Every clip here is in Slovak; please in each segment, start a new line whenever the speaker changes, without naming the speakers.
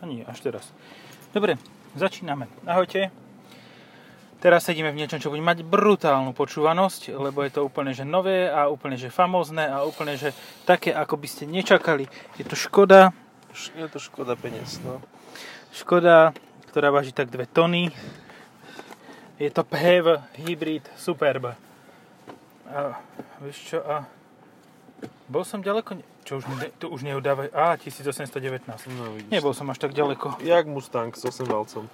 A nie, až teraz. Dobre, začíname. Ahojte. Teraz sedíme v niečom, čo bude mať brutálnu počúvanosť, lebo je to úplne že nové a úplne že famózne a úplne že také, ako by ste nečakali. Je to Škoda.
Je to škoda peniaz, no.
Škoda, ktorá váži tak 2 tony. Je to PHEV Hybrid Superb. A vieš čo, a bol som ďaleko, čo už ne- tu už neudávajú, á, 1819.
No vidíš.
Nebol som až tak ďaleko.
Jak Mustang s 8 valcom.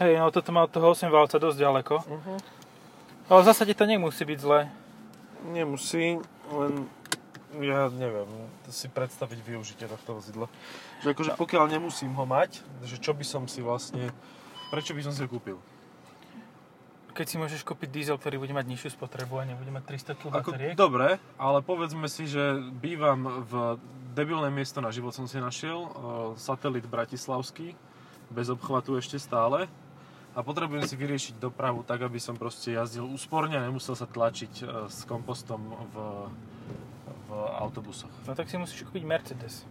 Hej, no toto má od toho 8 válca dosť ďaleko.
Uh-huh.
Ale v zásade to nemusí byť zlé.
Nemusí, len ja neviem to si predstaviť využitie tohto vozidla. Že akože pokiaľ nemusím ho mať, že čo by som si vlastne, prečo by som si ho kúpil?
Keď si môžeš kúpiť diesel, ktorý bude mať nižšiu spotrebu a nebude mať 300 kg
Ako,
bateriek.
dobre, ale povedzme si, že bývam v debilné miesto na život som si našiel, uh, satelit bratislavský, bez obchvatu ešte stále a potrebujem si vyriešiť dopravu tak, aby som proste jazdil úsporne a nemusel sa tlačiť uh, s kompostom v, v autobusoch.
No tak si musíš kúpiť Mercedes.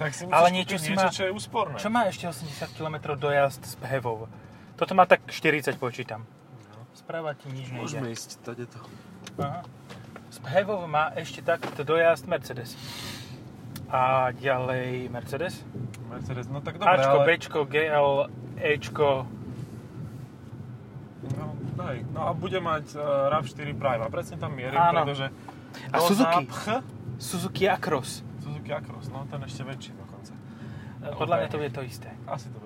Tak si
Ale
musíš
niečo
kúpiť
si
niečo,
má-
čo je úsporné.
Čo má ešte 80 km dojazd s PHEVou? Toto má tak 40 počítam.
No.
Správa ti nič
Môžeme
nejde.
ísť tady to.
Aha. S PHEVou má ešte takýto dojazd Mercedes. A ďalej Mercedes.
Mercedes, no tak dobre,
Ačko,
ale...
Bčko, GL, Ečko.
No, daj. no a bude mať uh, RAV4 Prime a presne tam mierim,
Áno.
pretože
A Suzuki.
zápch-
Suzuki Acros.
Suzuki Acros, no ten ešte väčší dokonca.
Podľa mňa to bude to isté.
Asi to bude.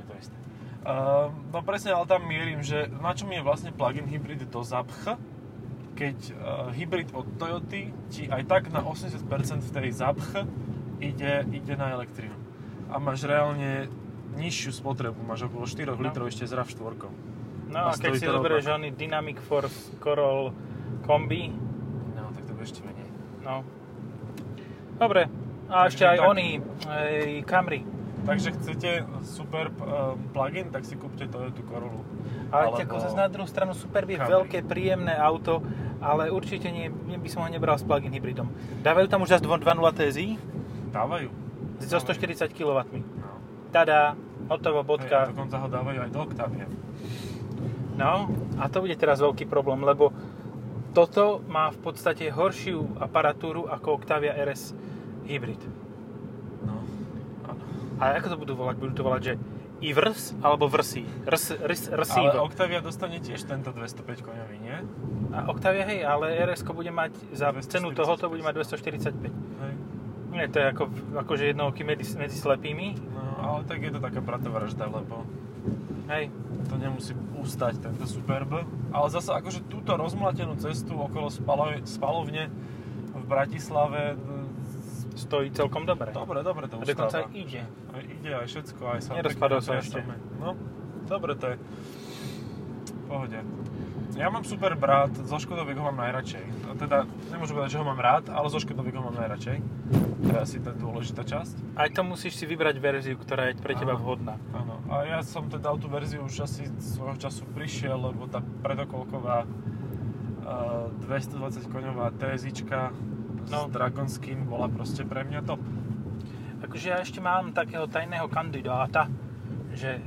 Uh, no presne, ale tam mierim, že na čom je vlastne plug-in hybrid do Zapch, keď uh, hybrid od Toyoty ti aj tak na 80% v tej Zapch ide, ide na elektrínu. A máš reálne nižšiu spotrebu, máš okolo 4
No.
litrov ešte s RAV4.
No
A
a keď si zoberieš oný Dynamic Force Coroll kombi,
No, tak to bude ešte menej.
no. Dobre. A
Takže
ešte aj
tak.
oný ej, Camry.
Takže chcete superb um, plug-in, tak si kúpte Toyota Corollu.
Ale
Alebo
ako zase na druhú stranu Superb je
Camry.
veľké, príjemné auto, ale určite nie, nie by som ho nebral s plug-in hybridom. Dávajú tam už zase 2.0 TSI
Dávajú.
so 140 kW.
No.
Tada, hotovo,
Hej,
bodka.
dokonca ho dávajú aj do Octavia.
No, a to bude teraz veľký problém, lebo toto má v podstate horšiu aparatúru ako Octavia RS Hybrid. A ako to budú volať? Budú to volať, že IVRS alebo VRSI? RS, RS,
Ale
RSIV.
Octavia dostane tiež tento 205 koňový, nie?
A Octavia, hej, ale RS bude mať za
245.
cenu tohoto bude mať 245.
Hej.
Nie, to je ako, akože jednouky medzi, medzi slepými.
No, ale tak je to taká bratovražda, lebo
Hej,
to nemusí ustať tento Superb. Ale zase akože túto rozmlatenú cestu okolo spalo- spalovne v Bratislave
stojí celkom dobre.
dobre, dobre to
A dokonca
ustáva.
aj ide.
Aj ide aj všetko, aj sa...
Nerozpadol sa ešte.
No, dobre to je. Pohode. Ja mám super brat, zo Škodoviek ho mám najradšej. Teda, nemôžem povedať, že ho mám rád, ale zo Škodoviek ho mám najradšej. To je asi tá dôležitá časť.
Aj to musíš si vybrať verziu, ktorá je pre teba
Áno.
vhodná.
Áno. A ja som teda tú verziu už asi svojho času prišiel, lebo tá predokolková uh, 220 koňová TSIčka
No.
s Dragon Skin bola proste pre mňa top.
Akože ja ešte mám takého tajného kandidáta, že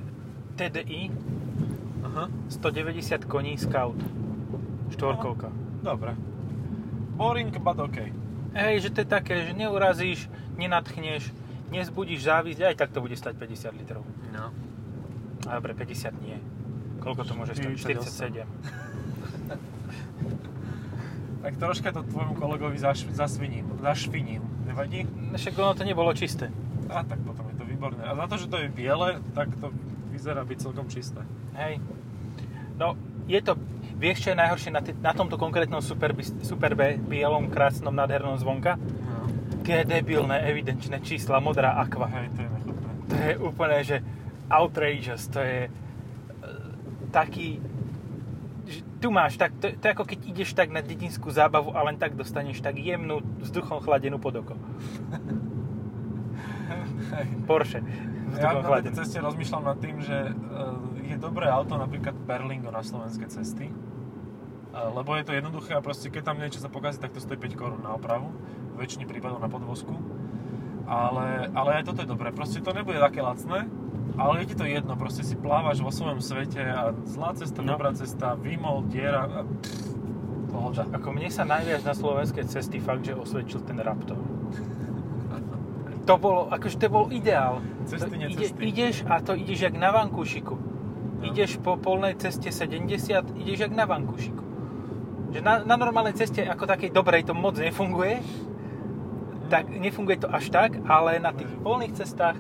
TDI
Aha.
190 koní Scout. Štvorkovka.
Dobre. Boring, but OK.
Hej, že to je také, že neurazíš, nenatchneš, nezbudíš závisť, aj tak to bude stať 50 litrov.
No.
A dobre, 50 nie. Koľko to môže stať?
48.
47.
Tak troška to tvojmu kolegovi zaš, zasviním, zašviním. Nevadí?
Však ono to nebolo čisté.
A tak potom je to výborné. A za to, že to je biele, tak to vyzerá byť celkom čisté.
Hej. No, je to... Vieš, čo je najhoršie na, t- na tomto konkrétnom superbi, superbe, bielom, krásnom, nádhernom zvonka?
No.
Tie debilné, evidenčné čísla, modrá aqua.
Hej, to je nechutné.
To je úplne, že outrageous. To je e, taký... Tu máš, tak, to, to ako keď ideš tak na dedinskú zábavu a len tak dostaneš tak jemnú, vzduchom chladenú pod oko. Porsche.
Ja
Vzduchom
na
chladenú.
tejto ceste rozmýšľam nad tým, že eh, je dobré auto napríklad Berlingo na slovenské cesty. Eh, Lebo je to jednoduché a proste keď tam niečo sa pokazí, tak to stojí 5 korún na opravu. Väčšine prípadov na podvozku. Ale, ale aj toto je dobré. Proste to nebude také lacné, ale je ti to jedno. Proste si plávaš vo svojom svete a zlá cesta,
No.
dobrá cesta, vymol, diera a pff, pohoda.
Ako mne sa najviac na slovenské cesty fakt, že osvedčil ten Raptor. To bolo, akože to bol ideál.
Cesty,
To ide, ideš a to ideš jak na vankúšiku.
No.
Ideš po polnej ceste 70, ideš jak na vankúšiku. Že na, na normálnej ceste ako takej dobrej to moc nefunguje, tak nefunguje to až tak, ale na tých polných cestách,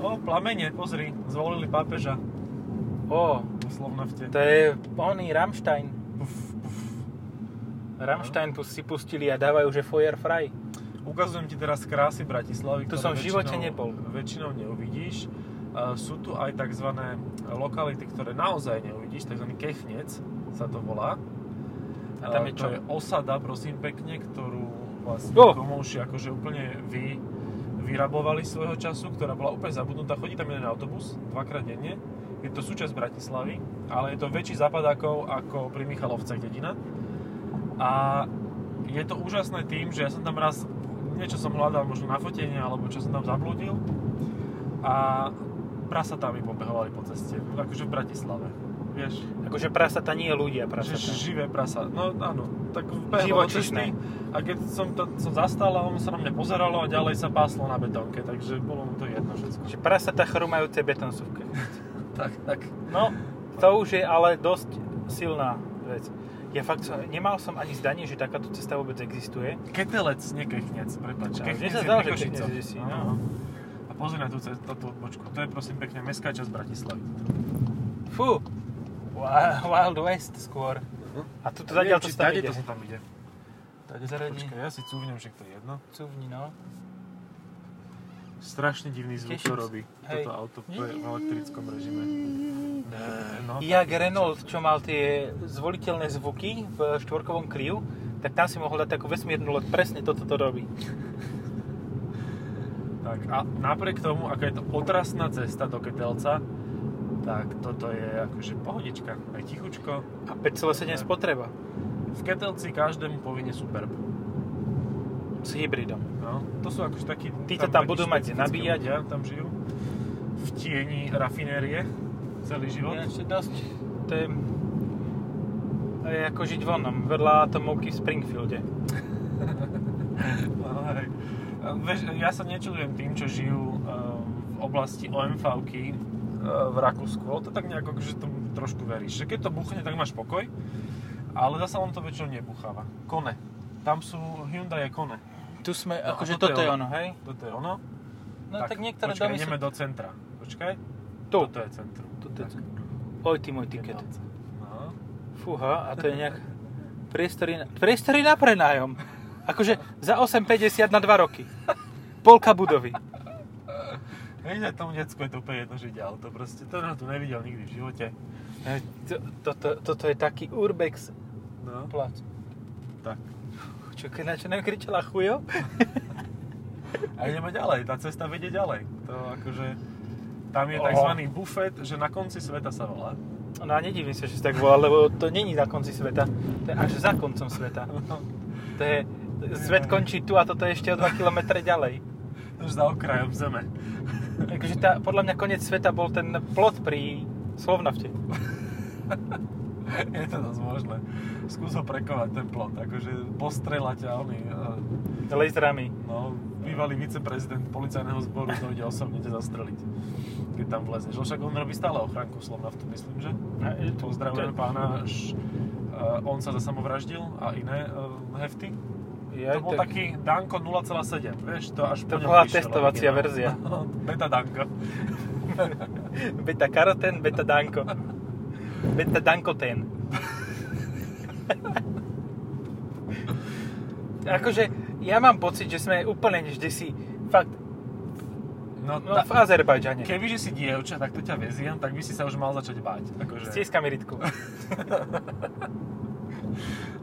O, plamene, pozri, zvolili pápeža
o,
vo Slovnafte.
to je oný Rammstein.
Puf, puf.
Rammstein pu- si pustili a dávajú, že Feuer frei.
Ukazujem ti teraz krásy Bratislavy,
Tu som v živote
väčšinou-
nebol.
Väčšinou neuvidíš. Sú tu aj tzv. lokality, ktoré naozaj neuvidíš, tzv. kechnec sa to volá.
A tam je čo?
To je osada, prosím pekne, ktorú vlastne
Oh!
komouši akože úplne vy, vyrabovali svojho času, ktorá bola úplne zabudnutá. Chodí tam jeden autobus, dvakrát denne. Je to súčasť Bratislavy, ale je to väčší zapadákov ako pri Michalovcach dedina. A je to úžasné tým, že ja som tam raz niečo som hľadal možno na fotenie, alebo čo som tam zablúdil a prasatá mi pobehovali po ceste, akože v Bratislave. Vieš,
Akože prasata nie ľudia,
že
prasata.
živé prasa. No áno, tak behlo cesty a keď som to som zastal a on sa na mňa pozeralo a ďalej sa páslo na betónke, takže bolo mu to jedno všetko.
Že prasata chrumajúce betonsúvke.
Tak, tak.
No, to už je ale dosť silná vec. Ja fakt som, nemal som ani zdanie, že takáto cesta vôbec existuje.
Ketelec, nie Kechnec, prepáč. Kechnec je
zdalo,
pri
že. Kechnec si, no.
A pozri na tú, cestu, tú odbočku, to je prosím pekne mestská časť Bratislavy.
Fú, Wild West skôr. A tu to zadiaľ to tam ide.
to sa tam ide.
Tady zaradí.
Počkaj, ja si cúvnem, že to je jedno.
Cuvni, no.
Strašne divný zvuk
Teším
to robí.
Hej.
Toto auto v v elektrickom režime. No,
Jak Renault, čo mal tie zvoliteľné zvuky v štvorkovom kriu, tak tam si mohol dať takú vesmírnu loď. Presne toto to robí.
Tak a napriek tomu, aká je to otrasná cesta do Ketelca, tak toto je akože pohodička, aj tichučko.
A 5,7 spotreba.
V Ketelci každému povinne superb.
S hybridom.
No, to sú akože takí...
Títo tam budú
takí
mať nabíjať.
Ľudia, tam žijú. V tieni rafinérie celý život.
Je dosť... To je... To je ako žiť vonom, vedľa atomovky v Springfielde.
No, ja sa nečudujem tým, čo žijú um, v oblasti uh, v Rakúsku. Ale to tak nejako, že tomu trošku veríš. Že keď to buchne, tak máš pokoj. Ale zasa on to väčšinou nebucháva. Kone. Tam sú Hyundai Kone.
Tu sme,
No,
akože
toto je
toto je
ono.
hej?
Toto je ono.
No tak, niektoré
počkaj,
domy sú...
ideme do centra. Počkaj.
Tu.
Toto je centrum.
Tu,
Tak.
tu. Oj, ty môj tiket.
No.
Fúha, a to je nejak... Priestory na, priestory na prenájom. Akože za 8,50 na 2 roky. Polka budovy.
Vieš, aj tomu decku je to úplne jedno, že ide auto. Proste to na tu nevidel nikdy v živote.
E, to- Toto, je taký urbex
No.
plac.
Tak.
Čo, keď na čo nekričela chujo?
A ideme ďalej, tá cesta vedie ďalej. To akože... Tam je
Oho.
tzv. bufet, že na konci sveta sa volá.
No a nedivím sa, že si tak volá, lebo to není na konci sveta. To je až za koncom sveta. To je... Svet končí tu a toto je ešte o 2 km ďalej.
Už za okrajom zeme.
Takže tá, podľa mňa koniec sveta bol ten plot pri Slovnafte.
je to dosť možné. Skús ho prekovať ten plot, akože postrelať ťa oni. eh,
Laserami.
No, bývalý viceprezident policajného zboru dojde osobne ťa zastreliť, keď tam vlezneš. Lebo však on robí stále ochránku Slovnaftu, myslím, že?
To-
Pozdravujem
to-
pána, uh, on sa zasamovraždil a iné hefty.
Ja,
to bol
tak-
taký Danko 0,7, vieš, to až
To bola testovacia
originál.
verzia.
Beta Danko.
Beta karoten, beta danko. Beta dankoten. akože, ja mám pocit, že sme úplne vždy si fakt
No,
no,
ta,
v Azerbajdžane.
kebyže si dievča, tak to ťa veziem, tak by si sa už mal začať báť. Akože,
Stieskami rytku.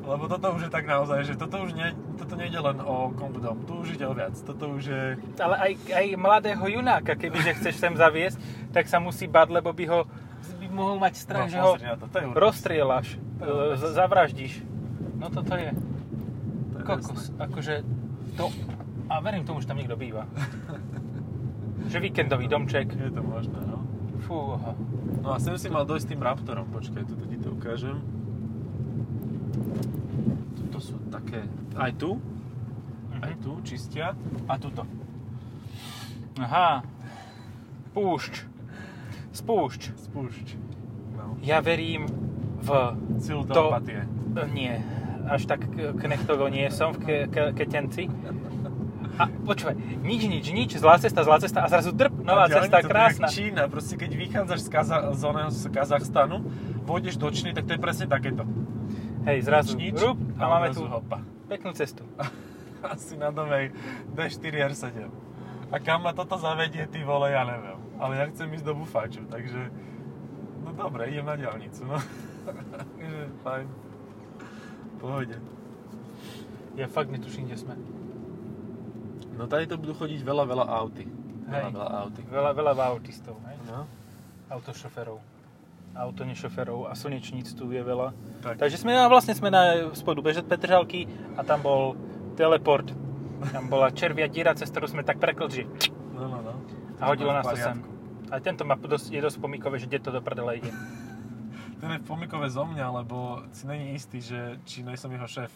Lebo toto už je tak naozaj, že toto už nie, toto nejde len o kondom, tu už ide o viac. Toto už je...
Ale aj, aj mladého junáka, kebyže chceš sem zaviesť, tak sa musí bať, lebo by ho by mohol mať strach,
No,
že ho
to,
rozstrieľaš, z- zavraždíš. No toto je
To je
kokos. Akože to A verím tomu, že tam niekto býva. že víkendový domček.
Je to možné, no.
Fúha.
No a sem si mal dojsť tým Raptorom, počkaj, tu ti to ukážem. Tuto sú také, aj tu, aj tu čistia a tuto.
Aha. Púšť. Spúšť.
Spúšť. No.
Ja verím v...
Silu
To-
telepatie.
Nie. Až tak k- knechtovo nie som v ke- ke- ketenci. A počúvaj, nič, nič, nič, zlá cesta, zlá cesta a zrazu drp, nová
A
cesta, krásna.
Čína, proste keď vychádzaš z, Kaza- z, oného, z Kazachstanu, pôjdeš do Číny, tak to je presne takéto.
Hej, zrazu,
Nič,
rup, a máme tu
hopa.
peknú cestu.
Asi na novej D4 R7. A kam ma toto zavedie, ty vole, ja neviem. Ale ja chcem ísť do Bufáču, takže... No dobre, idem na diálnicu, no. takže fajn. Pohode.
Ja fakt netuším, kde sme.
No tady to budú chodiť veľa, veľa auty. Veľa,
Hej.
veľa auty.
Veľa, veľa autistov, hej?
No,
Autošoferov. Autonešoferov a slnečníc tu je veľa.
tak.
Takže sme, a vlastne sme na spodu Bežet Petržalky a tam bol teleport. Tam bola červia diera, cez ktorú sme tak preklčili
No, no, no.
a hodilo nás to sem. A tento ma dosť, je dosť pomíkové, že kde to do prdele ide.
Ten je pomikové zo mňa, lebo si není istý, že či nejsem jeho šéf.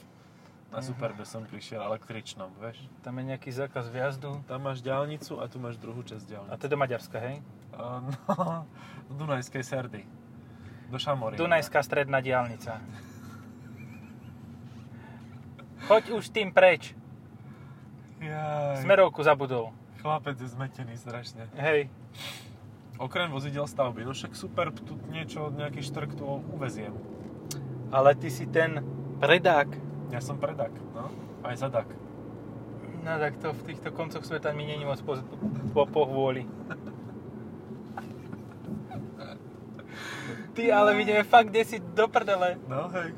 Na
Mhm.
Superbe som prišiel električnom, vieš.
Tam je nejaký zákaz vjazdu.
Tam máš diálnicu a tu máš druhú časť
A
diálnice.
to je do Maďarska, hej?
Uh, no, do Dunajskej Serdy. Do Šamorína.
Dunajská stredná diálnica. Choď už tým preč.
Jaj,
Smerovku zabudol.
Chlapec je zmetený strašne.
Hej.
Okrem vozidel stavby, no však super, tu niečo, nejaký štrk tu uveziem.
Ale ty si ten predák.
Ja som predak, no. Aj zadak.
No tak to v týchto koncoch sveta mi není moc po, po, po vôli. Ty, ale my ideme fakt kde si do prdele.
No hej.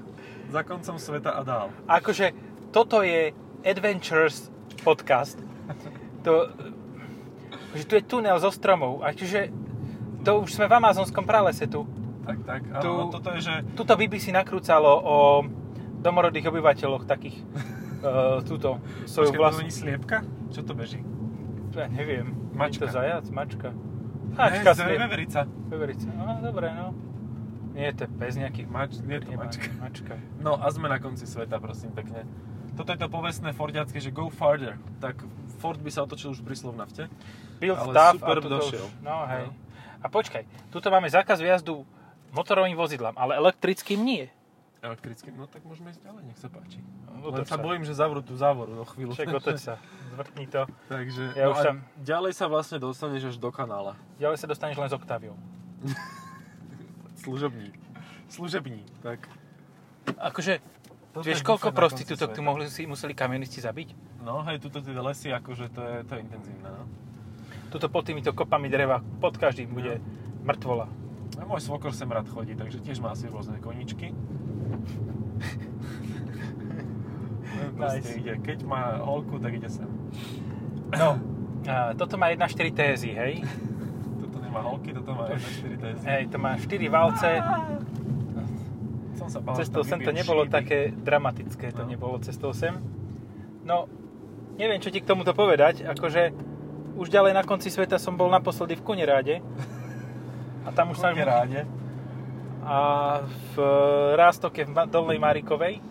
Za koncom sveta a dál.
Akože, toto je Adventures podcast. To, že tu je tunel zo stromov. A čiže to už sme v amazonskom pralese tu.
Tak, tak. Áno,
Tu-
no, toto je, že
Tuto BBC nakrúcalo o domorodých obyvateľoch takých uh, túto svoju
Počkaj, to
vlastnú...
není sliepka? Čo to beží?
Ja neviem.
Mačka.
Je to zajac? Mačka.
Ne,
Mačka
to je
sliep.
veverica.
Veverica. No, dobre, no. Nie, to je pes nejaký.
Mač, nie to
Jeba,
mačka.
mačka.
No a sme na konci sveta, prosím pekne. Toto je to povestné Fordiacké, že go farther. Tak Ford by sa otočil už pri Slovnafte.
Build
Ale
stuff
super
a tuto
došiel.
Už, no hej.
No.
A počkaj, tuto máme zákaz vjazdu motorovým vozidlám, ale elektrickým nie.
Elektricky, no tak môžeme ísť ďalej, nech sa páči.
Otoč
Len sa
sa.
bojím, že zavrú tú závoru do chvíľu.
Však otoč sa, zvrtni to.
Takže,
Ja
no
už tam-
ďalej sa vlastne dostaneš až do kanála.
Ďalej sa dostaneš len s Octaviou.
Služobník. Služební, tak.
Akože,
Toto
vieš, koľko prostitútok tu mohli, si, museli kamionisti zabiť?
No hej, tuto tie lesy, akože to je, to je intenzívne, no.
Tuto pod týmito kopami dreva, pod každým bude mŕtvola.
A môj svokor sem rád chodí, takže tiež má asi rôzne koničky. No,
Nice.
ide. Keď má holku, tak ide sem.
No, a toto má 1.4 TSI, hej?
Nemá holky, toto má 1.4 TSI.
Hej, to má 4 valce.
Som sa bál,
Cestou sem to nebolo
šíby.
také dramatické, to
No.
nebolo cestou sem. No, neviem, čo ti k tomuto povedať, akože už ďalej na konci sveta som bol naposledy v Kuneráde. A tam už sa...
ráde.
A v Rástoke v Dolnej Marikovej.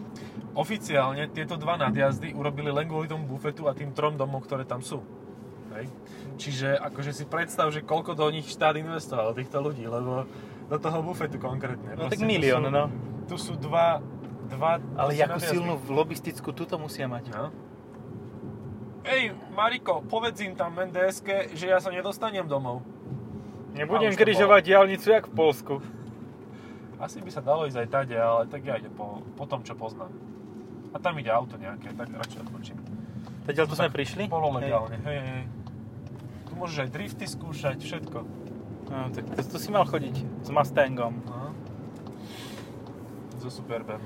Oficiálne tieto dva nadjazdy urobili len kvôli tomu bufetu a tým trom domom, ktoré tam sú. Hej. Čiže akože si predstav, že koľko do nich štát investoval, týchto ľudí, lebo do toho bufetu konkrétne.
No tak milión, no.
Tu sú dva, dva
Ale jakú silnú lobistickú tuto musia mať.
No. Ej, Mariko, povedz im tam NDSK, že ja sa nedostanem domov.
Nebudem
to
križovať diálnicu jak v Polsku.
Asi by sa dalo ísť aj tade, ale tak ja idem po, po tom, čo poznám. A tam ide auto nejaké, tak radšej odbočím.
Teď tu sme prišli?
Pololegálne, hej, hej, hej. Môžeš aj drifty skúšať, všetko.
No, tak to, to si mal chodiť s Mustangom.
No. So Superbem.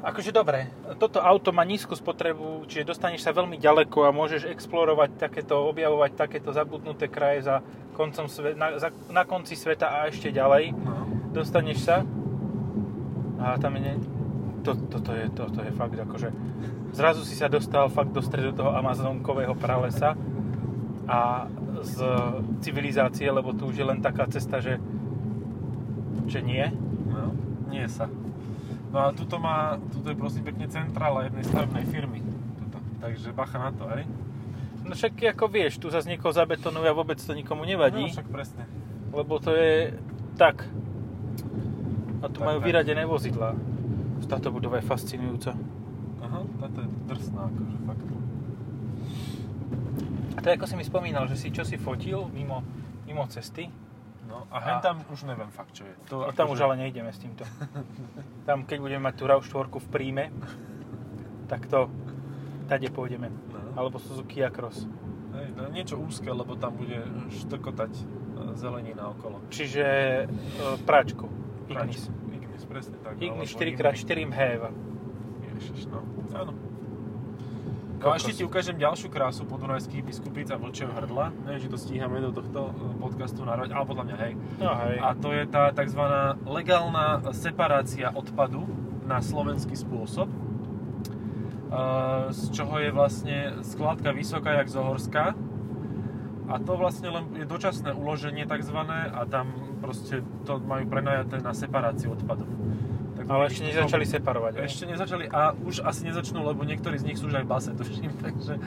Akože dobre, toto auto má nízku spotrebu, čiže dostaneš sa veľmi ďaleko a môžeš explorovať takéto, objavovať takéto zabudnuté kraje za koncom sve, na, za, na konci sveta a ešte ďalej.
No.
Dostaneš sa a tam je... Ne, to, toto, je, toto je fakt akože... zrazu si sa dostal fakt do stredu toho amazonkového pralesa a z civilizácie, lebo tu už je len taká cesta, že, že nie.
No, nie sa. No a tuto má, tuto je prosím pekne centrála jednej stavebnej firmy. Tuto. Takže bacha na to, hej?
No však ako vieš, tu zase niekoho zabetonujú a vôbec to nikomu nevadí,
No, však presne.
lebo to je tak. A tu
Tak,
majú
tak.
vyradené vozidlá. Táto budova je fascinujúca.
Aha, táto je drsná, akože fakt.
A to ako si mi spomínal, že si čo si fotil mimo, mimo cesty.
No a hen tam už neviem fakt, čo je. To
No, tam už ale nejdeme s týmto. Tam, keď budeme mať tú RAV4 v príjme, tak to tade pôjdeme.
No.
Alebo Suzuki Across.
Hej, no, niečo úzke, lebo tam bude štrkotať e, zelenina okolo.
Čiže e, práčku. Ignis.
Ignis, presne tak.
Ignis
alebo
4x4 mhéva.
Ježiš, no. Áno. No a ešte ti ukážem ďalšiu krásu podunajských biskupíc a vlčieho hrdla. Neviem, či to stíhame do tohto e, podcastu nahrať, ale podľa mňa hej.
No hej.
A to je tá tzv. legálna separácia odpadu na slovenský spôsob. E, Z čoho je vlastne skladka vysoká jak Zohorská. A to vlastne len je dočasné uloženie tzv. a tam proste to majú prenajaté na separáciu odpadov. Tak
Ale ešte nezačali separovať. hej?
Ešte nezačali a už asi nezačnú, lebo niektorí z nich sú už aj v base, tuším, takže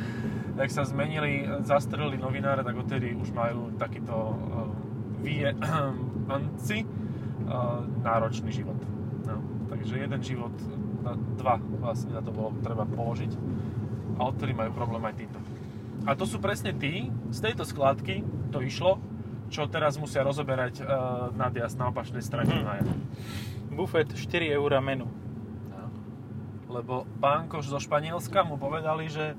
ak sa zmenili, zastrelili novináre, tak odtedy už majú takýto uh, vyjebanci uh, náročný život. No, takže jeden život, na dva vlastne za to bolo treba položiť a odtedy majú problém aj títo. A to sú presne tí, z tejto skládky to išlo, čo teraz musia rozoberať uh, nadjazd na opačnej strane mm.
Bufet 4 eur menu.
No. Lebo pánkoš zo Španielska mu povedali, že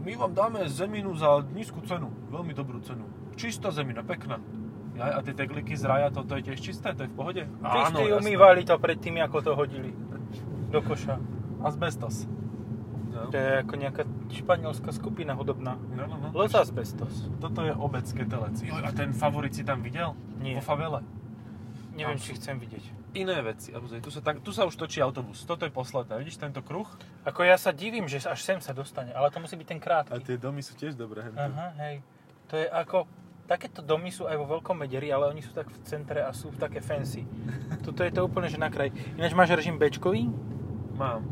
my vám dáme zeminu za nízku cenu, veľmi dobrú cenu. Čistá zemina, pekná. Ja, a tie tegliky z raja, toto je tiež čisté, to je v pohode?
Čistý
jasné.
umývali to predtým, ako to hodili do koša.
Asbestos. No.
To je ako nejaká španielská skupina hudobná.
No, no, no.
Los Asbestos.
Toto je obec Ketelec. Jo, a ten favorit si tam videl?
Nie.
Po favele?
Neviem, či chcem vidieť.
Iné veci. A Tu sa, tak, tu sa už točí autobus. Toto je posledné. Vidíš tento kruh?
Ako ja sa divím, že až sem sa dostane, ale to musí byť ten krátky.
tie domy sú tiež dobré.
Aha, hej. To je ako... Takéto domy sú aj vo veľkom mederi, ale oni sú tak v centre a sú také fancy. Tuto je to úplne, že na kraj. Ináč máš režim Bčkový?
Mám.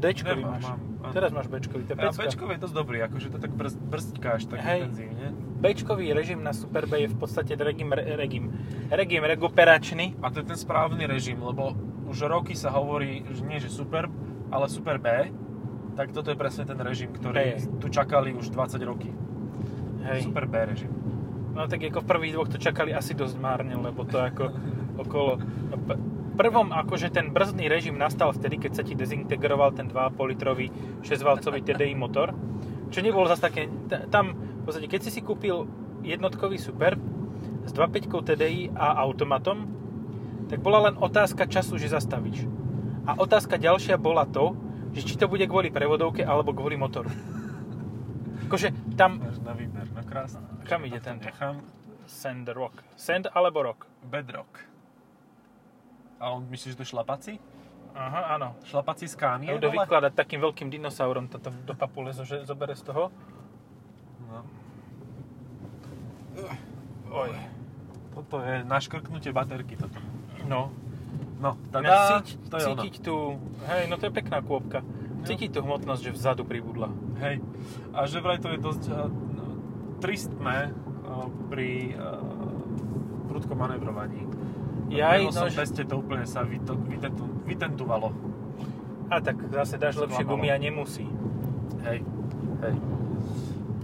Dčkový
Nemám,
máš.
mám.
Teraz máš Bčkový, to je
A
pecka.
Bčkov je dosť dobrý, akože to tak brz, brzdkáš tak
Hej.
intenzívne.
Bčkový režim na Superb je v podstate regim, re- regim, regim rekuperačný.
A to je ten správny režim, lebo už roky sa hovorí, že nie že Superb, ale Super B. Tak toto je presne ten režim, ktorý
B.
tu čakali už 20 roky.
Hej.
Super B režim.
No tak ako v prvých dvoch to čakali asi dosť márne, lebo to ako okolo... No, prvom akože ten brzdný režim nastal vtedy, keď sa ti dezintegroval ten 2,5 litrový 6-valcový TDI motor, čo nebolo zase také... Tam, podstate, keď si si kúpil jednotkový Superb s 2.5 TDI a automatom, tak bola len otázka času, že zastavíš. A otázka ďalšia bola to, že či to bude kvôli prevodovke alebo kvôli motoru. Akože tam...
Máš na výber, no krásne.
Kam ide tento?
Nechám.
Sand rock. Sand alebo rock?
Bedrock. A on myslíš, že to je šlapací?
Aha, áno.
Šlapací skánie?
Budú
dole?
vykladať takým veľkým dinosaurom toto do papule, že zobere z toho.
No.
Oj.
Toto je naškrknutie baterky toto.
No.
No, tada,
cíť,
to je ono.
cítiť tú, hej, no to je pekná kôpka. Cítiť tú hmotnosť, že vzadu pribudla.
Hej. A že vraj to je dosť uh, tristné uh, pri uh, prudkom manevrovaní.
Jaj, no, že-
teste to úplne sa vyto, vytentu, vytentovalo.
A tak zase dáš lepšie gumy a nemusí.
Hej. Hej.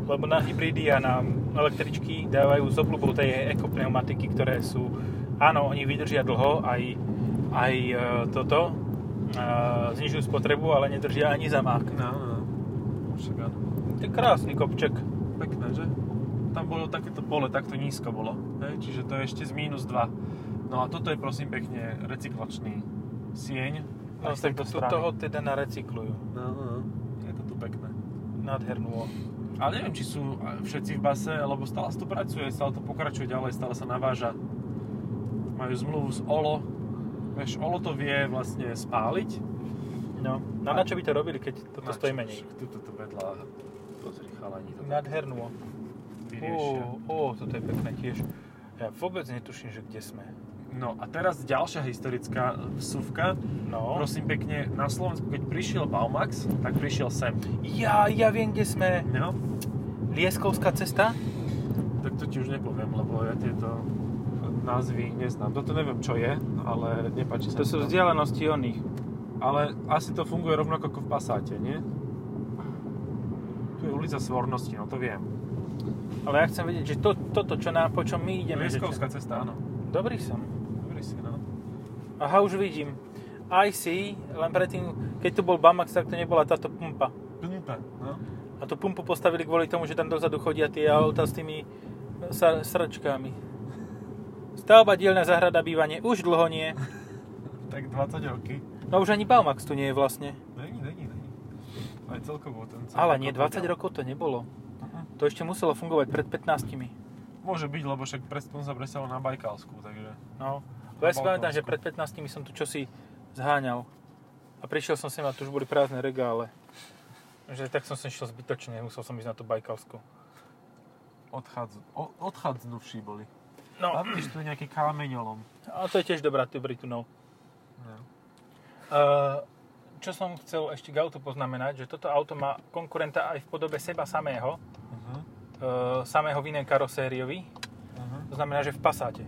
Lebo na hybridy a na električky dávajú z obľubou tej ekopneumatiky, ktoré sú, áno, oni vydržia dlho, aj, aj e, toto, e, znižujú spotrebu, ale nedržia ani zamák.
No, no, no. Však áno.
To je krásny kopček.
Pekné, že? Tam bolo takéto pole, takto nízko bolo. Hej? Čiže to je ešte z mínus 2. No a toto je prosím pekne recyklačný sieň.
No tak
strany.
toho teda narecyklujú.
No, no, no. Je to tu pekné.
Nádhernú.
Ale neviem, či sú všetci v base, lebo stále sa to pracuje, stále to pokračuje ďalej, stále sa naváža. Majú zmluvu s OLO. Vieš, OLO to vie vlastne spáliť,
No, no na čo by to robili, keď toto
Na
stojí menej?
Tuto to vedľa, pozri chalani, to vyriešia.
Ó, ó, toto je pekné tiež. Ja vôbec netuším, že kde sme.
No a teraz ďalšia historická vsuvka.
No.
Prosím pekne, na Slovensku, keď prišiel Baumax, tak prišiel sem.
Ja, ja viem, kde sme.
No,
Lieskovská cesta?
tak to ti už nepoviem, lebo ja tieto názvy neznám. Toto neviem, čo je, ale nepáči sa
To sú vzdialenosti oných.
Ale asi to funguje rovnako ako v Passáte, nie? Tu je ulica Svornosti, no to viem.
Ale ja chcem vedieť, že to, toto, čo na, po čom my ideme. že
Lieskovská cesta, áno.
Dobrý som.
Si, no.
Aha, už vidím. I see, len predtým, keď tu bol Bamax, tak to nebola táto pumpa.
Pnúta, no.
A tú pumpu postavili kvôli tomu, že tam dozadu chodia tie auta s tými sa, sračkami. Stavba, dielňa, zahrada, bývanie. Už dlho nie.
Tak 20 roky.
No už ani Baumax tu nie je vlastne.
Není, není, není. Aj celkovo ten celý
Ale nie,
podiel.
20 rokov to nebolo.
Mhm.
To ešte muselo fungovať pred 15.
Môže byť, lebo však preston sa presalo na Bajkalsku, takže...
No. Ja si pamätám, že pred 15 som tu čosi zháňal. A prišiel som sem a tu už boli prázdne regále. Že tak som sem šiel zbytočne, musel som ísť na tú Bajkalsku.
Odchádz, o, odchádznuší boli.
No,
A vidíš, tu nejaký kameňolom.
a to je tiež dobrá dobrý tunel.
No.
Uh, čo som chcel ešte k autu poznamenať, že toto auto má konkurenta aj v podobe seba samého,
Uh-huh.
uh, samého v inej karosériový,
Uh-huh.
to znamená, že v Passáte.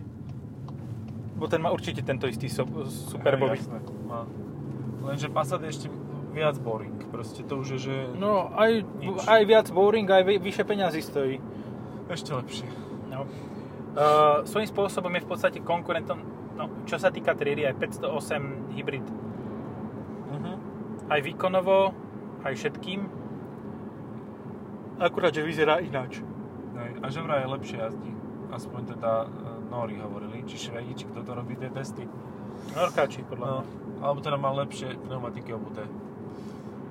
Bo ten má určite tento istý so, superbový.
Jasné, má. Lenže Passat je ešte viac boring. Proste to už je, že
No, aj,
Nič.
aj viac boring, aj vy- vyššie peňazí stojí.
ešte lepšie.
No. Uh, svojím spôsobom je v podstate konkurentom, no, čo sa týka triedy, aj 508 hybrid.
Uh-huh.
Aj výkonovo, aj všetkým. Akurát, že vyzerá ináč.
Hej. A že vraj je lepšie jazdí. Aspoň teda e, Nóri hovorili, či Švedi, či kto to robí tie testy.
Norkáči, podľa
No, alebo teda má lepšie pneumatiky obuté.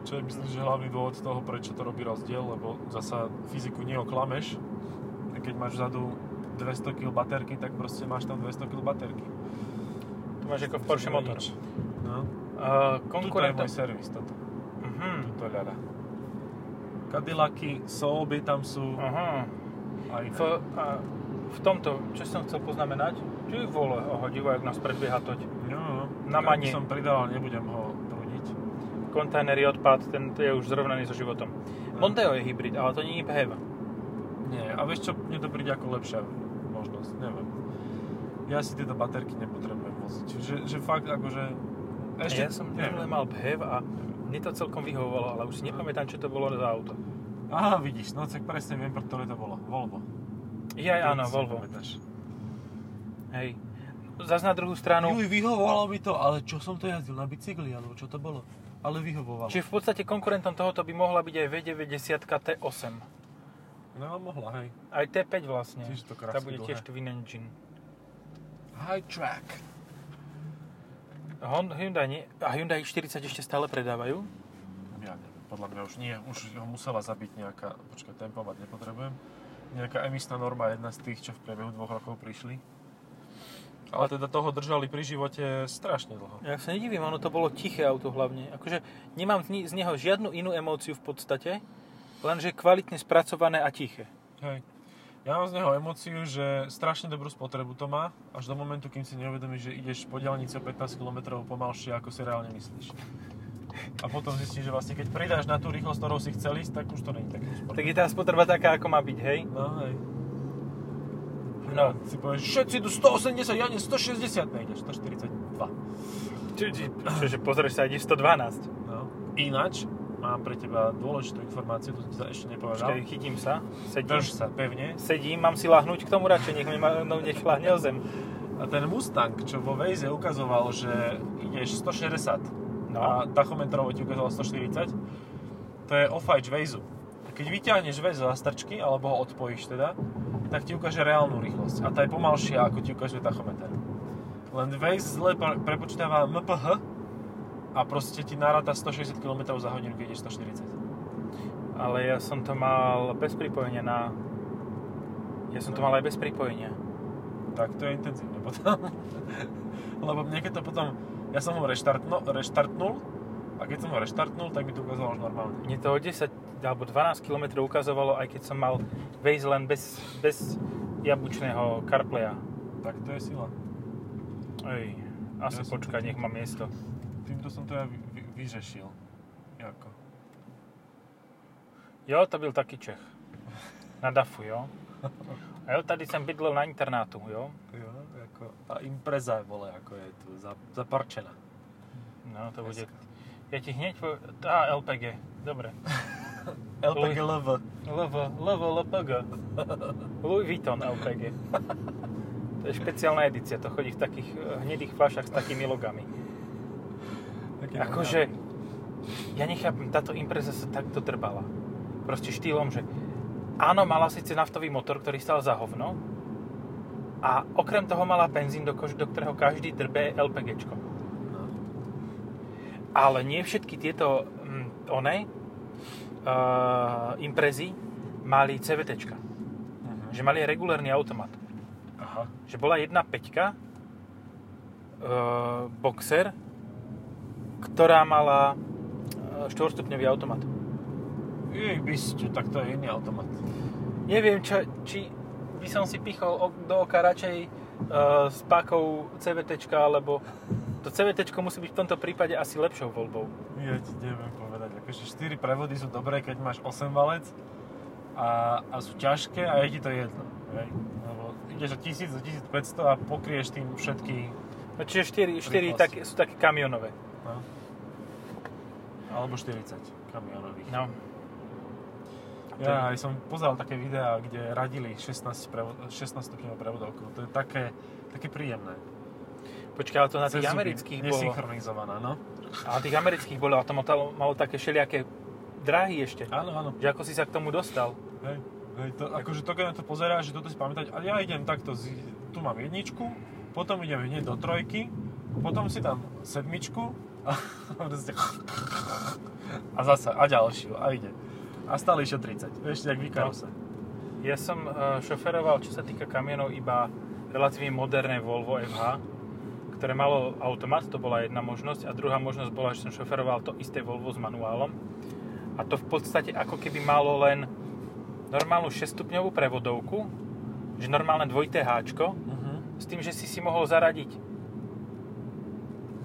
Čo je myslím, že hlavný dôvod toho, prečo to robí rozdiel, lebo zasa fyziku neoklameš. A keď máš vzadu 200 kg baterky, tak proste máš tam 200 kg baterky.
To máš ako v Porsche motor.
No.
Uh,
Tuto je môj servis, toto.
Mhm.
Tuto ľada. Cadillacy, Souby tam sú.
Aha.
Aj
V, a, v tomto, čo som chcel poznamenať, ty vole, oho, divo, jak nás predbieha toť.
No, no.
Na manie.
som pridal, nebudem ho prúdiť.
Kontajnery odpad, ten je už zrovnaný so životom.
No.
Mondeo je hybrid, ale to nie je PHEV.
Nie, a vieš čo, mne to príde ako lepšia možnosť, neviem. Ja si tieto baterky nepotrebujem voziť, že, že fakt akože... Ešte,
ja som minule mal PHEV a mne to celkom vyhovovalo, ale už si nepamätám, čo to bolo za auto.
Aha, vidíš, no tak presne viem, pre ktoré to bolo. Volvo.
Ja, áno,
Ty si
Volvo.
pamätáš.
Hej. Zas na druhú stranu,
Juj, vyhovovalo mi to, ale čo som to jazdil, na bicykli, alebo čo to bolo? Ale vyhovovalo.
čiže v podstate konkurentom tohoto by mohla byť aj V90 T8.
No, mohla, hej.
Aj T5 vlastne.
Tiež to
Tá
krásne
bude
dlhé.
tiež twin engine.
High track.
Hon- Hyundai nie. A Hyundai 40 ešte stále predávajú?
Ja neviem, podľa mňa už nie, už ho musela zabiť nejaká, počkaj, tempovať nepotrebujem, nejaká emisná norma, jedna z tých, čo v priebehu dvoch rokov prišli. Ale teda toho držali pri živote strašne dlho.
Ja sa nedivím, ono to bolo tiché auto hlavne. Akože nemám z neho žiadnu inú emóciu v podstate, lenže kvalitne spracované a tiché.
Hej. Ja mám z neho emóciu, že strašne dobrú spotrebu to má, až do momentu, kým si neuvedomíš, že ideš po diaľnici o 15 km pomalšie, ako si reálne myslíš. A potom zistíš, že vlastne keď pridáš na tú rýchlosť, ktorou si chcel ísť, tak už to není také
Tak
úsporné.
je tá spotreba taká, ako má byť, hej?
No hej.
No.
Si povieš, všetci idú 180, ja nie 160, nejdeš 142.
Či, či, čože pozrieš sa, ide 112.
No. Ináč, mám pre teba dôležitú informáciu, to som ti ešte nepovedal.
Počkaj, chytím sa, sedím.
Drž sa pevne.
Sedím, mám si lahnúť k tomu radšej, nech ma, no, nech lahne o zem.
A ten Mustang, čo vo Waze ukazoval, že ideš 160
No.
a tachometrovo ti ukázalo 140, to je off-edge Waze. Keď vyťahneš Waze za strčky, alebo ho odpojíš teda, tak ti ukáže reálnu rýchlosť. A tá je pomalšia, ako ti ukazuje tachometer. Len Waze zle pre- prepočítava MPH a proste ti naráta 160 km za hodinu, keď ideš 140.
Ale ja som to mal bez pripojenia na... Ja som to mal aj bez pripojenia.
Tak to je intenzívne potom. Lebo mne keď to potom, ja som ho reštartno, reštartnul A keď som ho reštartnul, tak mi to ukázalo už normálne.
Mne to o 10 alebo 12 km ukazovalo, aj keď som mal Waze len bez, bez jabučného CarPlaya.
Tak to je sila.
Ej, asi
Ja
počkaj, nech mám miesto.
Týmto som to ja vy, vy, vyřešil. Jako.
Jo, to byl taky Čech. Na DAFu, jo. A jo, tady jsem bydlel na internátu, jo.
Jo, jako, a impreza, vole, ako je tu za, zaparčená.
No, to bude... Ja ti hneď... Po... Á, LPG. Dobre.
LPG LV.
LV, LV, LPG. Louis Vuitton LPG. To je špeciálna edícia, to chodí v takých eh, hnedých fľašách s takými logami.
Taký
Akože, ja nechápem, táto impreza sa takto drbala. Proste štýlom, že áno, mala síce naftový motor, ktorý stal za hovno, a okrem toho mala benzín, do, kož- do ktorého každý drbe LPGčko.
No.
Ale nie všetky tieto mm, one uh, imprezy mali CVTčka.
Mhm.
Že mali regulárny automat.
Aha.
Že bola jedna peťka uh, Boxer, ktorá mala uh, štvorstupňový automat.
Jej, bysťu, tak to je iný automat.
Neviem, čo, či by som si pichol do oka radšej uh, s pákou CVTčka, alebo to CVTčko musí byť v tomto prípade asi lepšou voľbou.
Ja ti neviem povedať, akože 4 prevody sú dobré, keď máš 8 valec a, a sú ťažké a je ti to jedno. Hej? Lebo ideš od 1000 do 1500 a pokrieš tým všetky,
No čiže 4, 4
Rýchlosť.
také, sú také kamionové.
no. Alebo 40 kamionových.
No.
Ja aj som pozeral také videá, kde radili 16, prevod, 16 stupňovú prevodovku. To je také, také príjemné.
Počkaj, ale to na
Cez
tých
zuby,
amerických bolo.
Nesynchronizovaná, no.
A na tých amerických bolo, a to malo, malo také všelijaké dráhy ešte.
Áno, áno.
Že ako si sa k tomu dostal.
Hej, hej, to, akože to, keď na to pozeráš, že toto si pamätať, a ja idem takto, z, tu mám jedničku, potom idem hneď do trojky, potom si dám sedmičku a, a zase, a ďalšiu, a ide. A stále išiel 30, vieš, jak v Ikaruse.
Ja som uh, šoferoval, čo sa týka kamionov, iba relatívne moderné Volvo FH, ktoré malo automat, to bola jedna možnosť. A druhá možnosť bola, že som šoferoval to isté Volvo s manuálom. A to v podstate ako keby malo len normálnu 6-stupňovú prevodovku, že normálne dvojité háčko,
Uh-huh.
s tým, že si si mohol zaradiť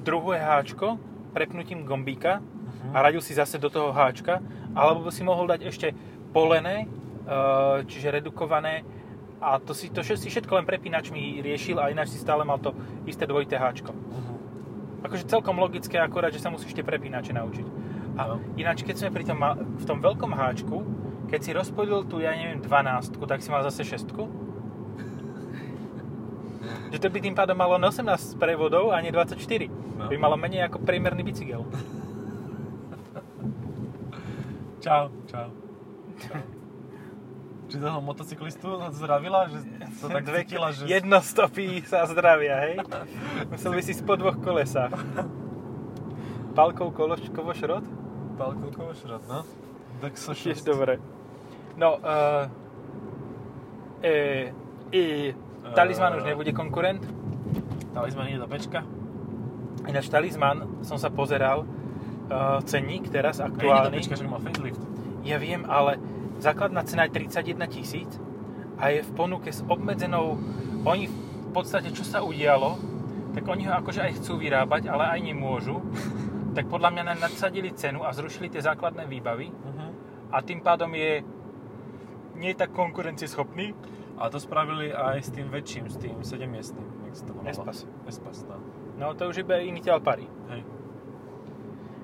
druhé háčko prepnutím gombíka
Uh-huh.
a radil si zase do toho háčka, alebo by si mohol dať ešte polené, e, čiže redukované a to si, to si všetko len prepínačmi riešil a ináč si stále mal to isté dvojité háčko.
Uh-huh.
Akože celkom logické, akorát, že sa musíš tie prepínače naučiť. A
No.
ináč, keď sme pri tom, v tom veľkom háčku, keď si rozpodil tu, ja neviem, 12, tak si mal zase 6. Že to by tým pádom malo 18 prevodov a nie 24.
No.
By malo menej ako priemerný bicykel.
Čau, čau. čau. Či toho motocyklistu zdravila, že sa tak
Dve-
cítila, že...
Jednostopí sa zdravia, hej? Musel by si po dvoch kolesách. Palkov kološ, kovošrot?
Palkovkovo šrot, no. Tak sa
Tiež dobre. No, uh, e, e, Talisman už nebude konkurent.
Talisman ide do pečka.
Ináč Talisman som sa pozeral, uh, cenník teraz aktuálny.
pečka, že mal facelift.
Ja viem, ale základná cena je 31 tisíc a je v ponuke s obmedzenou... Oni v podstate, čo sa udialo, tak oni ho akože aj chcú vyrábať, ale aj nemôžu. Tak podľa mňa na- nadsadili cenu a zrušili tie základné výbavy
Uh-huh.
a tým pádom je nie je tak konkurencieschopný.
A to spravili aj s tým väčším, s tým 7-miestným. Jak sa to volalo?
Espas.
Espas, no.
No to už iba initeľ pary.
Hej.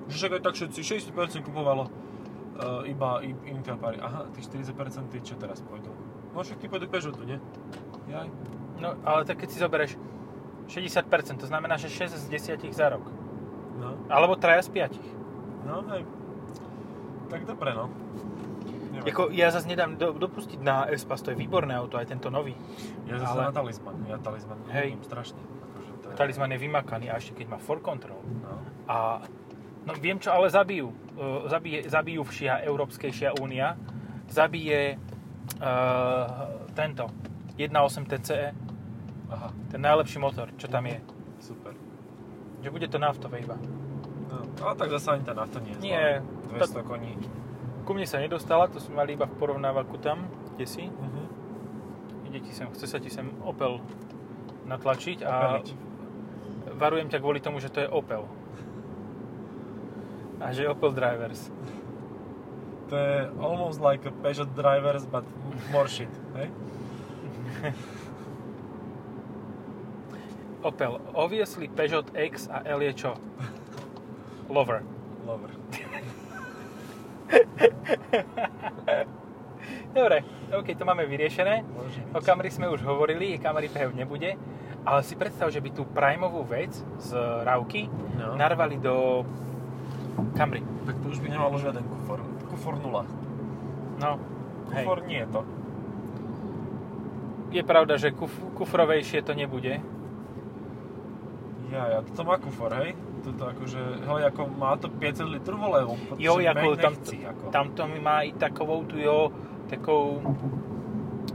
Že však aj tak všetci, 60% kupovalo uh, iba i- Intel pary. Aha, tých 40% čo teraz pôjdu? No však ty pôjdu Peugeotu, nie? Jaj.
No ale tak keď si zoberieš 60%, to znamená, že 6 z 10 za rok.
No,
Alebo traja z 5.
no hej. Tak dobre, no.
Jako, ja zase nedám do, dopustiť na Espas, to je výborné auto, aj tento nový.
Ja zase
ale-
na talizman. Ja talizman
Hej.
strašne. Akože to je...
Talisman je vymakaný a ešte keď má for control.
No.
A no viem čo, ale zabijú. Uh, zabije, zabijú všia Európskejšia únia. Zabije uh, tento 1.8 TCE,
Aha,
ten najlepší motor, čo tam je.
super.
Že bude to naftové iba.
No, ale tak zase ani tá nafta nie je
Nie,
zlá. 200 koní.
Ku mne sa nedostala, to sme mali iba v porovnávaku tam, kde si.
Mhm.
Ide ti sem, chce sa ti sem Opel natlačiť a
Opeliť.
varujem ťa kvôli tomu, že to je Opel. A že Opel Drivers.
To je almost like a Peugeot drivers, but more shit, hej?
Opel. Obviously Peugeot X a L je čo? Lover.
Lover.
Dobre, OK, to máme vyriešené. O Camry sme už hovorili, Camry PHEV nebude. Ale si predstav, že by tú primovú vec z Rauky
No.
narvali do Camry.
Tak to už by nemalo žiaden kufor. Kufor nula.
No, hej.
Kufor nie je to.
Je pravda, že kuf, kufrovejšie to nebude.
Ja, ja, toto má kufor, hej? Toto akože, hele, ako má to 500 litrov volejov.
Jo, ako tam,
nechci, ako.
tam to má i takovou tu jo, takou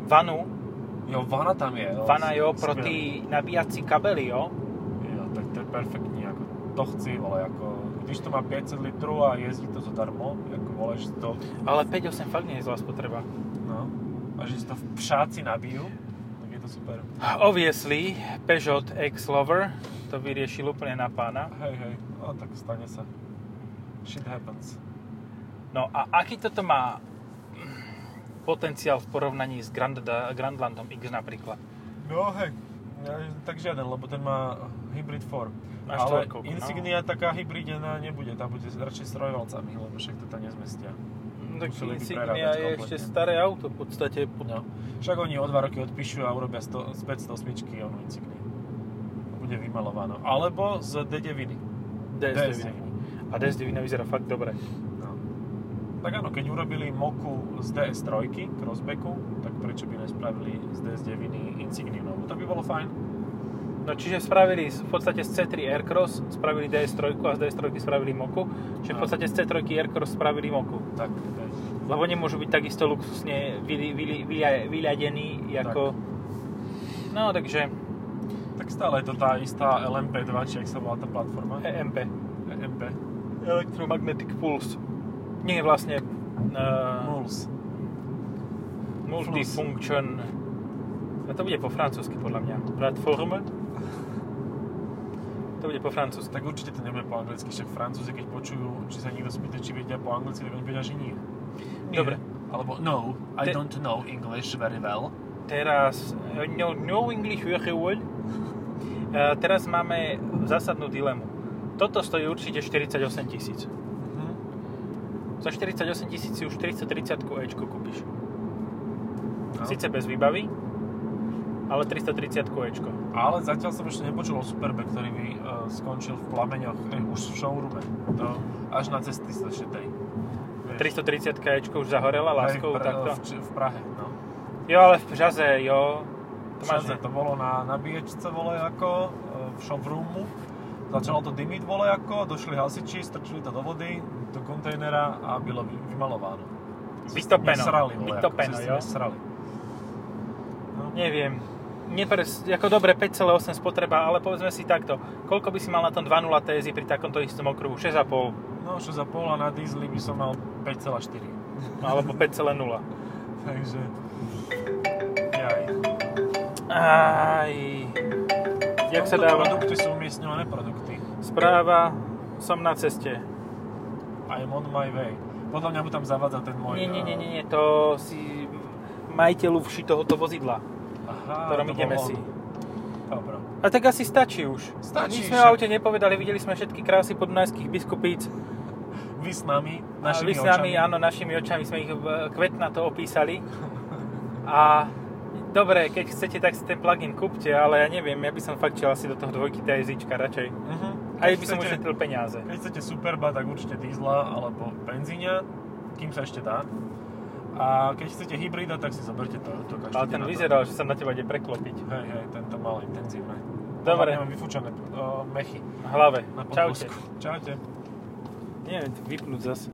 vanu,
Jo, vana tam je.
Vana jo, pro ty nabíjací kabely, jo.
Jo, tak to je perfektní, ako to chci, vole, ako, když to má 500 litrů a jezdí to zadarmo, jako vole, že si to,
Ale 5.8 fakt nie je zlá spotreba.
no, a že si to v pšáci nabíju, tak je to super.
Obviously, Peugeot X-Lover to vyriešil úplne na pána.
Hej, hej, no tak stane sa. Shit happens.
No a aký toto má potenciál v porovnaní s Grand, Grandlandom X napríklad?
No hej, ja, tak žiaden, lebo ten má Hybrid 4.
Má
Ale
štvorku, no.
Insignia taká hybridená nebude, tá bude radšej s trojvalcami, lebo však to tam nezmestia.
No, tak
Museli
Insignia je
kompletne.
ešte staré auto v podstate.
No. Však oni o dva roky odpíšu a urobia 100, z 508 onu Insigniu. Bude vymalované. Alebo z D9.
DS9. A DS9 vyzerá fakt dobre.
No. Tak áno, keď urobili moku z DS3, crossbacku, tak prečo by nespravili z DS9 Insigniu novú? To by bolo fajn.
No čiže spravili v podstate z C3 Aircross, spravili DS3 a z DS3 spravili Moku, čiže v podstate z C3 Aircross spravili Moku.
Tak, hej.
Lebo nemôžu byť takisto luxusne vyli, vyli, vylia, vyľadení ako... No takže
tak stále je to tá istá LMP2, či jak sa volá tá platforma?
EMP,
EMP.
Electromagnetic Pulse. Nie vlastne uh,
Muls.
Multifunction. A to bude po francúzsky podľa mňa. Platform. To bude po francúzsky.
Tak určite to nebude po anglicky, však Francúzi, keď počujú, či sa niekto spýta, či vedia po anglicky, tak oni vedia, že nie. nie.
Dobre.
Alebo no, I
Te-
don't know English very well.
Teraz, eh, no, no English very well. Eh, teraz máme zásadnú dilemu. Toto stojí určite 48 tisíc. Za 48 tisíc si už 330 Ečko kúpiš.
No.
Sice bez výbavy, ale 330 Ečko.
Ale zatiaľ som ešte nepočul o Superbe, ktorý by uh, skončil v plameňoch eh, už v showroome. To až na cesty slešetej.
330 Ečko už zahorela láskou, takto.
v, v Prahe, no.
Jo, ale v Žaze, jo. To máš,
Všade to bolo na nabíječce vole ako, e, v showroomu. Začalo to dymiť vole ako, došli hasiči, strčili to do vody, do kontejnera a bylo vy- vymalováno.
Vytopeno.
Nesrali, vole,
Vytopeno,
ako,
jo.
Nesrali. No.
neviem. Nepres, ako dobre 5,8 spotreba, ale povedzme si takto. Koľko by si mal na tom 2.0 TSI pri takomto istom okruhu? 6,5
No 6,5 a na diesli by som mal 5,4.
alebo 5,0.
Takže... Jaj.
Aj. Jak sa dáva?
produkty sú umiestňované produkty.
Správa, som na ceste.
I am on my way. Podľa mňa mu tam zavádza ten môj...
Nie, nie, nie,
eh,
nie, nie, to si majiteľu vši tohoto vozidla,
Aha,
ktorom
to
ideme si.
on. Dobre.
A tak asi stačí už.
Stačí,
My sme
však-
aute nepovedali, videli sme všetky krásy podunajských biskupíc.
Vy s nami, našimi
vy s nami,
očami.
áno, našimi očami sme ich v kvetna to opísali. A dobre, keď chcete, tak si ten plugin kúpte, ale ja neviem, ja by som fakt čel asi do toho dvojky TSIčka radšej.
Uh-huh.
Aj by som ušetril peniaze.
Keď chcete Superba, tak určite diesla alebo benzíňa, kým sa ešte dá. A keď chcete hybrida, tak si zoberte Toyota. kašlite
Ale ten
to.
vyzeral, že sa na teba ide preklopiť.
Hej, hej, tento mal intenzívne.
Dobre.
Mám vyfúčané o, mechy
hlave.
na
Čaute.
podvozku. Čaute.
Neviem, to vypnúť zase.